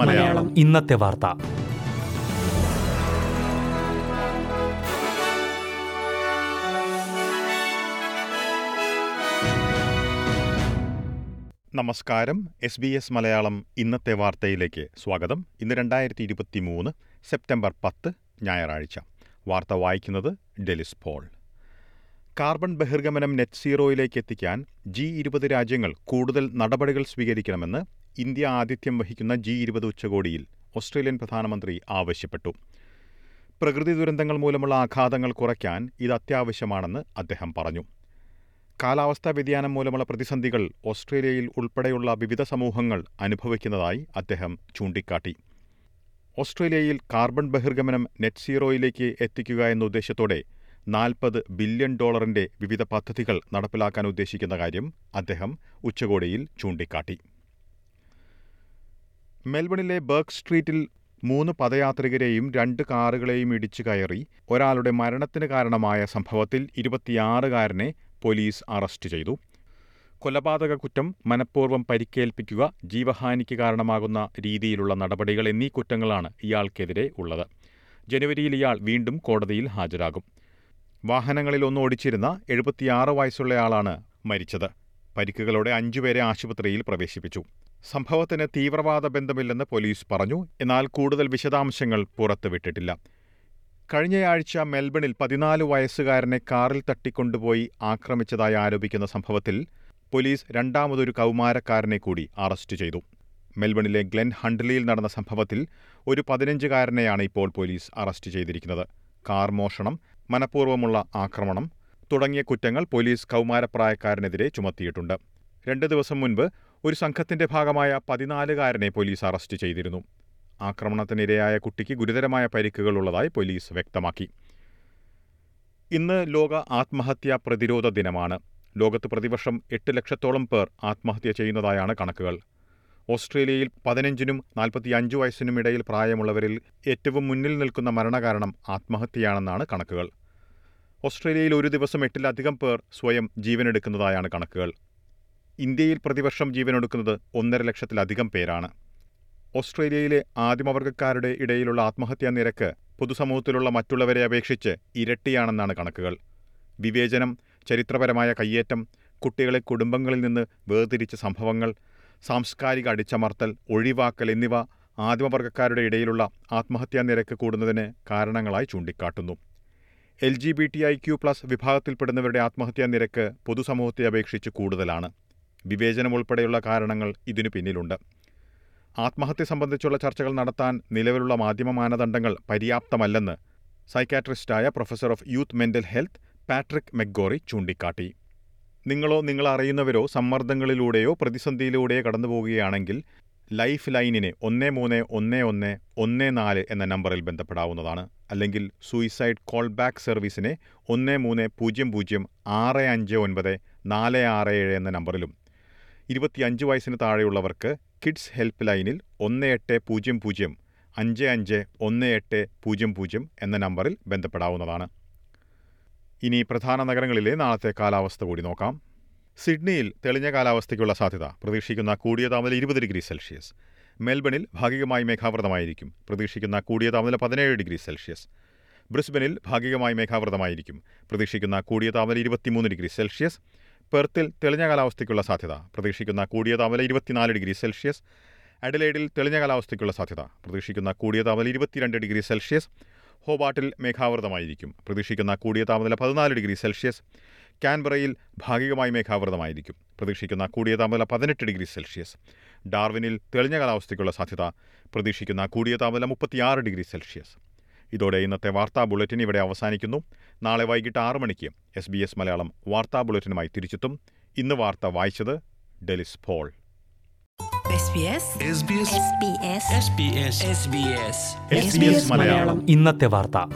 മലയാളം. ഇന്നത്തെ വാർത്ത. നമസ്കാരം. എസ് ബി എസ് മലയാളം ഇന്നത്തെ വാർത്തയിലേക്ക് സ്വാഗതം. ഇന്ന് രണ്ടായിരത്തി ഇരുപത്തി മൂന്ന് സെപ്റ്റംബർ പത്ത് ഞായറാഴ്ച. വാർത്ത വായിക്കുന്നത് ഡെലിസ് പോൾ. കാർബൺ ബഹിർഗമനം നെറ്റ് സീറോയിലേക്ക് എത്തിക്കാൻ ജി ഇരുപത് രാജ്യങ്ങൾ കൂടുതൽ നടപടികൾ സ്വീകരിക്കണമെന്ന് ഇന്ത്യ ആതിഥ്യം വഹിക്കുന്ന ജി ഇരുപത് ഉച്ചകോടിയിൽ ഓസ്ട്രേലിയൻ പ്രധാനമന്ത്രി ആവശ്യപ്പെട്ടു. പ്രകൃതി ദുരന്തങ്ങൾ മൂലമുള്ള ആഘാതങ്ങൾ കുറയ്ക്കാൻ ഇത് അത്യാവശ്യമാണെന്ന് അദ്ദേഹം പറഞ്ഞു. കാലാവസ്ഥാ വ്യതിയാനം മൂലമുള്ള പ്രതിസന്ധികൾ ഓസ്ട്രേലിയയിൽ ഉൾപ്പെടെയുള്ള വിവിധ സമൂഹങ്ങൾ അനുഭവിക്കുന്നതായി അദ്ദേഹം ചൂണ്ടിക്കാട്ടി. ഓസ്ട്രേലിയയിൽ കാർബൺ ബഹിർഗമനം നെറ്റ് സീറോയിലേക്ക് എത്തിക്കുക എന്ന ഉദ്ദേശത്തോടെ നാൽപ്പത് ബില്യൺ ഡോളറിന്റെ വിവിധ പദ്ധതികൾ നടപ്പിലാക്കാൻ ഉദ്ദേശിക്കുന്ന കാര്യം അദ്ദേഹം ഉച്ചകോടിയിൽ ചൂണ്ടിക്കാട്ടി. മെൽബണിലെ ബർക്ക് സ്ട്രീറ്റിൽ മൂന്ന് പദയാത്രികരെയും രണ്ട് കാറുകളെയും ഇടിച്ചു കയറി ഒരാളുടെ മരണത്തിന് കാരണമായ സംഭവത്തിൽ ഇരുപത്തിയാറുകാരനെ പോലീസ് അറസ്റ്റ് ചെയ്തു. കൊലപാതക കുറ്റം മനഃപൂർവം പരിക്കേൽപ്പിക്കുക ജീവഹാനിക്ക് കാരണമാകുന്ന രീതിയിലുള്ള നടപടികൾ എന്നീ കുറ്റങ്ങളാണ് ഇയാൾക്കെതിരെ ഉള്ളത്. ജനുവരിയിൽ ഇയാൾ വീണ്ടും കോടതിയിൽ ഹാജരാകും. വാഹനങ്ങളിൽ ഒന്ന് ഓടിച്ചിരുന്ന എഴുപത്തിയാറ് വയസ്സുള്ളയാളാണ് മരിച്ചത്. പരിക്കുകളോടെ അഞ്ചുപേരെ ആശുപത്രിയിൽ പ്രവേശിപ്പിച്ചു. സംഭവത്തിന് തീവ്രവാദ ബന്ധമില്ലെന്ന് പോലീസ് പറഞ്ഞു. എന്നാൽ കൂടുതൽ വിശദാംശങ്ങൾ പുറത്തുവിട്ടിട്ടില്ല. കഴിഞ്ഞയാഴ്ച മെൽബണിൽ പതിനാല് വയസ്സുകാരനെ കാറിൽ തട്ടിക്കൊണ്ടുപോയി ആക്രമിച്ചതായി ആരോപിക്കുന്ന സംഭവത്തിൽ പോലീസ് രണ്ടാമതൊരു കൗമാരക്കാരനെ കൂടി അറസ്റ്റ് ചെയ്തു. മെൽബണിലെ ഗ്ലെൻ ഹണ്ട്ലിയിൽ നടന്ന സംഭവത്തിൽ ഒരു പതിനഞ്ചുകാരനെയാണ് ഇപ്പോൾ പോലീസ് അറസ്റ്റ് ചെയ്തിരിക്കുന്നത്. കാർ മോഷണം മനഃപൂർവമുള്ള ആക്രമണം തുടങ്ങിയ കുറ്റങ്ങൾ പോലീസ് കൗമാരപ്രായക്കാരനെതിരെ ചുമത്തിയിട്ടുണ്ട്. രണ്ട് ദിവസം മുൻപ് ഒരു സംഘത്തിന്റെ ഭാഗമായ പതിനാലുകാരനെ പോലീസ് അറസ്റ്റ് ചെയ്തിരുന്നു. ആക്രമണത്തിനിരയായ കുട്ടിക്ക് ഗുരുതരമായ പരിക്കുകളുള്ളതായി പോലീസ് വ്യക്തമാക്കി. ഇന്ന് ലോക ആത്മഹത്യാ പ്രതിരോധ ദിനമാണ്. ലോകത്ത് പ്രതിവർഷം എട്ട് ലക്ഷത്തോളം പേർ ആത്മഹത്യ ചെയ്യുന്നതായാണ് കണക്കുകൾ. ഓസ്ട്രേലിയയിൽ പതിനഞ്ചിനും നാൽപ്പത്തിയഞ്ച് വയസ്സിനും ഇടയിൽ പ്രായമുള്ളവരിൽ ഏറ്റവും മുന്നിൽ നിൽക്കുന്ന മരണകാരണം ആത്മഹത്യയാണെന്നാണ് കണക്കുകൾ. ഓസ്ട്രേലിയയിൽ ഒരു ദിവസം എട്ടിലധികം പേർ സ്വയം ജീവനെടുക്കുന്നതായാണ് കണക്കുകൾ. ഇന്ത്യയിൽ പ്രതിവർഷം ജീവനെടുക്കുന്നത് ഒന്നര ലക്ഷത്തിലധികം പേരാണ്. ഓസ്ട്രേലിയയിലെ ആദിമവർഗക്കാരുടെ ഇടയിലുള്ള ആത്മഹത്യാ നിരക്ക് പൊതുസമൂഹത്തിലുള്ള മറ്റുള്ളവരെ അപേക്ഷിച്ച് ഇരട്ടിയാണെന്നാണ് കണക്കുകൾ. വിവേചനം ചരിത്രപരമായ കയ്യേറ്റം കുട്ടികളെ കുടുംബങ്ങളിൽ നിന്ന് വേർതിരിച്ച സംഭവങ്ങൾ സാംസ്കാരിക അടിച്ചമർത്തൽ ഒഴിവാക്കൽ എന്നിവ ആദിമവർഗക്കാരുടെ ഇടയിലുള്ള ആത്മഹത്യാ നിരക്ക് കൂടുന്നതിന് കാരണങ്ങളായി ചൂണ്ടിക്കാട്ടുന്നു. L G B T I Q plus വിഭാഗത്തിൽപ്പെടുന്നവരുടെ ആത്മഹത്യാ നിരക്ക് പൊതുസമൂഹത്തെ അപേക്ഷിച്ച് കൂടുതലാണ്. വിവേചനം ഉൾപ്പെടെയുള്ള കാരണങ്ങൾ ഇതിനു പിന്നിലുണ്ട്. ആത്മഹത്യ സംബന്ധിച്ചുള്ള ചർച്ചകൾ നടത്താൻ നിലവിലുള്ള മാധ്യമ മാനദണ്ഡങ്ങൾ പര്യാപ്തമല്ലെന്ന് സൈക്കാട്രിസ്റ്റായ professor of youth mental health Patrick McGorry ചൂണ്ടിക്കാട്ടി. നിങ്ങളോ നിങ്ങളറിയുന്നവരോ സമ്മർദ്ദങ്ങളിലൂടെയോ പ്രതിസന്ധിയിലൂടെയോ കടന്നുപോകുകയാണെങ്കിൽ ലൈഫ് ലൈനിനെ ഒന്ന് മൂന്ന് ഒന്ന് ഒന്ന് ഒന്ന് നാല് എന്ന നമ്പറിൽ ബന്ധപ്പെടാവുന്നതാണ്. അല്ലെങ്കിൽ സൂയിസൈഡ് കോൾ ബാക്ക് സർവീസിനെ ഒന്ന് മൂന്ന് പൂജ്യം പൂജ്യം ആറ് അഞ്ച് ഒൻപത് നാല് ആറ് ഏഴ് എന്ന നമ്പറിലും. ഇരുപത്തിയഞ്ച് വയസ്സിന് താഴെയുള്ളവർക്ക് കിഡ്സ് ഹെൽപ്പ് ലൈനിൽ ഒന്ന് എട്ട് പൂജ്യം പൂജ്യം അഞ്ച് അഞ്ച് ഒന്ന് എട്ട് പൂജ്യം പൂജ്യം എന്ന നമ്പറിൽ ബന്ധപ്പെടാവുന്നതാണ്. ഇനി പ്രധാന നഗരങ്ങളിലെ നാളത്തെ കാലാവസ്ഥ കൂടി നോക്കാം. സിഡ്നിയിൽ തെളിഞ്ഞ കാലാവസ്ഥയ്ക്കുള്ള സാധ്യത. പ്രതീക്ഷിക്കുന്ന കൂടിയ താപനില ഇരുപത് ഡിഗ്രി സെൽഷ്യസ്. മെൽബണിൽ ഭാഗികമായി മേഘാവൃതമായിരിക്കും. പ്രതീക്ഷിക്കുന്ന കൂടിയ താപനില പതിനേഴ് ഡിഗ്രി സെൽഷ്യസ്. ബ്രിസ്ബനിൽ ഭാഗികമായി മേഘാവൃതമായിരിക്കും. പ്രതീക്ഷിക്കുന്ന കൂടിയ താപനില ഇരുപത്തിമൂന്ന് ഡിഗ്രി സെൽഷ്യസ്. പെർത്തിൽ തെളിഞ്ഞ കാലാവസ്ഥയ്ക്കുള്ള സാധ്യത. പ്രതീക്ഷിക്കുന്ന കൂടിയ താപനില ഇരുപത്തിനാല് ഡിഗ്രി സെൽഷ്യസ്. അഡലേഡിൽ തെളിഞ്ഞ കാലാവസ്ഥയ്ക്കുള്ള സാധ്യത. പ്രതീക്ഷിക്കുന്ന കൂടിയ താപനില ഇരുപത്തിരണ്ട് ഡിഗ്രി സെൽഷ്യസ്. ഹോബാട്ടിൽ മേഘാവൃതമായിരിക്കും. പ്രതീക്ഷിക്കുന്ന കൂടിയ താപനില പതിനാല് ഡിഗ്രി സെൽഷ്യസ്. കാൻബറയിൽ ഭാഗികമായി മേഘാവൃതമായിരിക്കും. പ്രതീക്ഷിക്കുന്ന കൂടിയ താപനില പതിനെട്ട് ഡിഗ്രി സെൽഷ്യസ്. ഡാർവിനിൽ തെളിഞ്ഞ കാലാവസ്ഥയ്ക്കുള്ള സാധ്യത പ്രതീക്ഷിക്കുന്ന കൂടിയ താപനില മുപ്പത്തിയാറ് ഡിഗ്രി സെൽഷ്യസ്. ഇതോടെ ഇന്നത്തെ വാർത്താ ബുള്ളറ്റിൻ ഇവിടെ അവസാനിക്കുന്നു. നാളെ വൈകിട്ട് ആറ് മണിക്ക് എസ് ബി എസ് മലയാളം വാർത്താ ബുള്ളറ്റിനുമായി തിരിച്ചെത്തും. ഇന്ന് വാർത്ത വായിച്ചത് ഡെലിസ് പോൾ. ഇന്നത്തെ വാർത്ത.